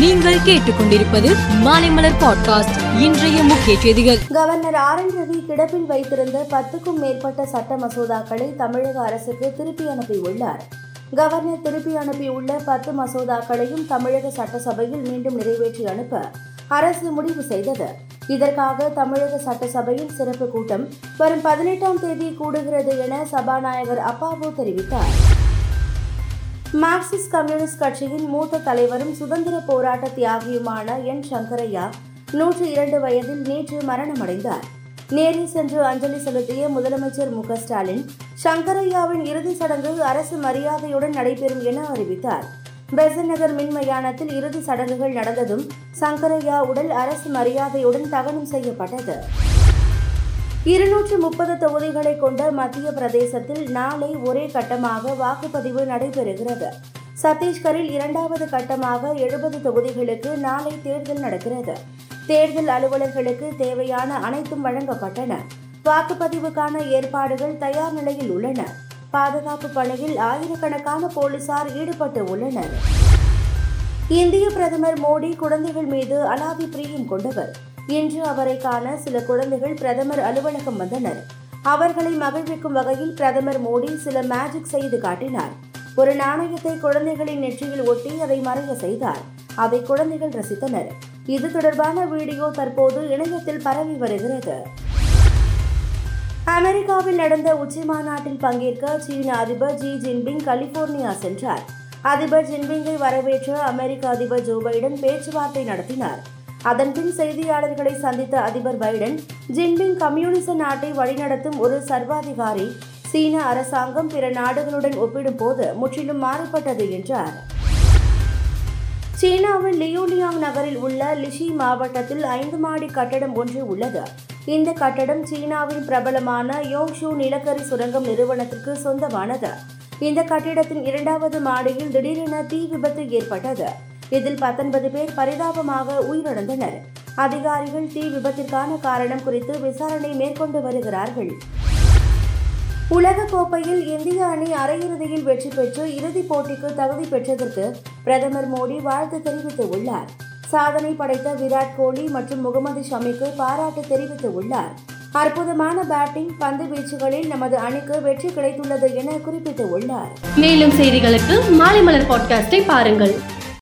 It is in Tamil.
நீங்கள் கேட்டுக்கொண்டிருப்பது மாலைமலர் பாட்காஸ்ட். இன்றைய முக்கிய செய்திகள். கவர்னர் ஆர் என் ரவி கிடப்பில் வைத்திருந்த பத்துக்கும் மேற்பட்ட சட்ட மசோதாக்களை தமிழக அரசுக்கு திருப்பி அனுப்பியுள்ளார். கவர்னர் திருப்பி அனுப்பியுள்ள பத்து மசோதாக்களையும் தமிழக சட்டசபையில் மீண்டும் நிறைவேற்றி அனுப்ப அரசு முடிவு செய்தது. இதற்காக தமிழக சட்டசபையில் சிறப்பு கூட்டம் வரும் பதினெட்டாம் தேதி கூடுகிறது என சபாநாயகர் அப்பாவு தெரிவித்தார். மார்க்சிஸ்ட் கம்யூனிஸ்ட் கட்சியின் மூத்த தலைவரும் சுதந்திர போராட்ட தியாகியுமான என் சங்கரையா நூற்றி இரண்டு வயதில் நேற்று மரணமடைந்தார். நேரில் சென்று அஞ்சலி செலுத்திய முதலமைச்சர் மு க ஸ்டாலின் சங்கரையாவின் இறுதிச் சடங்கு அரசு மரியாதையுடன் நடைபெறும் என அறிவித்தார். பெசன் நகர் மின் மயானத்தில் இறுதி சடங்குகள் நடந்ததும் சங்கரையா உடல் அரசு மரியாதையுடன் தகனம் செய்யப்பட்டது. இருநூற்று முப்பது தொகுதிகளை கொண்ட மத்திய பிரதேசத்தில் நாளை ஒரே கட்டமாக வாக்குப்பதிவு நடைபெறுகிறது. சத்தீஸ்கரில் இரண்டாவது கட்டமாக எழுபது தொகுதிகளுக்கு நாளை தேர்தல் நடக்கிறது. தேர்தல் அலுவலர்களுக்கு தேவையான அனைத்தும் வழங்கப்பட்டன. வாக்குப்பதிவுக்கான ஏற்பாடுகள் தயார் நிலையில் உள்ளன. பாதுகாப்பு பணியில் ஆயிரக்கணக்கான போலீசார் ஈடுபட்டு உள்ளனர். இந்திய பிரதமர் மோடி குழந்தைகள் மீது அலாதி பிரியம் கொண்டவர். இன்று அவரை காண சில குழந்தைகள் பிரதமர் அலுவலகம் வந்தனர். அவர்களை மகிழ்விக்கும் வகையில் பிரதமர் மோடி சில மேஜிக் செய்து காட்டினார். ஒரு நாணயத்தை குழந்தைகளின் நெற்றியில் ஒட்டி அதை மறைய செய்தார். அதை குழந்தைகள் ரசித்தனர். இது தொடர்பான வீடியோ தற்போது இணையத்தில் பரவி வருகிறது. அமெரிக்காவில் நடந்த உச்சி மாநாட்டில் பங்கேற்க சீன அதிபர் ஜி ஜின்பிங் கலிபோர்னியா சென்றார். அதிபர் ஜின்பிங்கை வரவேற்று அமெரிக்க அதிபர் ஜோ பைடன் பேச்சுவார்த்தை நடத்தினார். அதன்பின் செய்தியாளர்களை சந்தித்த அதிபர் பைடன் ஜின்பிங் கம்யூனிச நாட்டை வழிநடத்தும் ஒரு சர்வாதிகாரி சீன அரசாங்கம் பிற நாடுகளுடன் ஒப்பிடும்போது முற்றிலும் மாறுபட்டது என்றார். சீனாவின் லியூலியாங் நகரில் உள்ள லிஷி மாவட்டத்தில் ஐந்து மாடி கட்டடம் ஒன்று உள்ளது. இந்த கட்டடம் சீனாவின் பிரபலமான யோங்ஷூ நிலக்கரி சுரங்கம் நிறுவனத்திற்கு சொந்தமானது. இந்த கட்டிடத்தின் இரண்டாவது மாடியில் திடீரென தீ விபத்து ஏற்பட்டது. இதில் பத்தொன்பது பேர் பரிதாபமாக உயிரிழந்தனர். அதிகாரிகள் தீ விபத்திற்கான காரணம் குறித்து விசாரணை மேற்கொண்டு வருகிறார்கள். உலக கோப்பையில் இந்திய அணி அரையிறுதியில் வெற்றி பெற்று இறுதிப் போட்டிக்கு தகுதி பெற்றதற்கு பிரதமர் மோடி வாழ்த்து தெரிவித்துள்ளார். சாதனை படைத்த விராட் கோலி மற்றும் முகமது ஷமிக்கு பாராட்டு தெரிவித்துள்ளார். அற்புதமான பேட்டிங் பந்து வீச்சுகளில் நமது அணிக்கு வெற்றி கிடைத்துள்ளது என குறிப்பிட்டுள்ளார் மேலும் செய்திகளுக்கு மாலை மலர் பாட்காஸ்டை பாருங்கள்.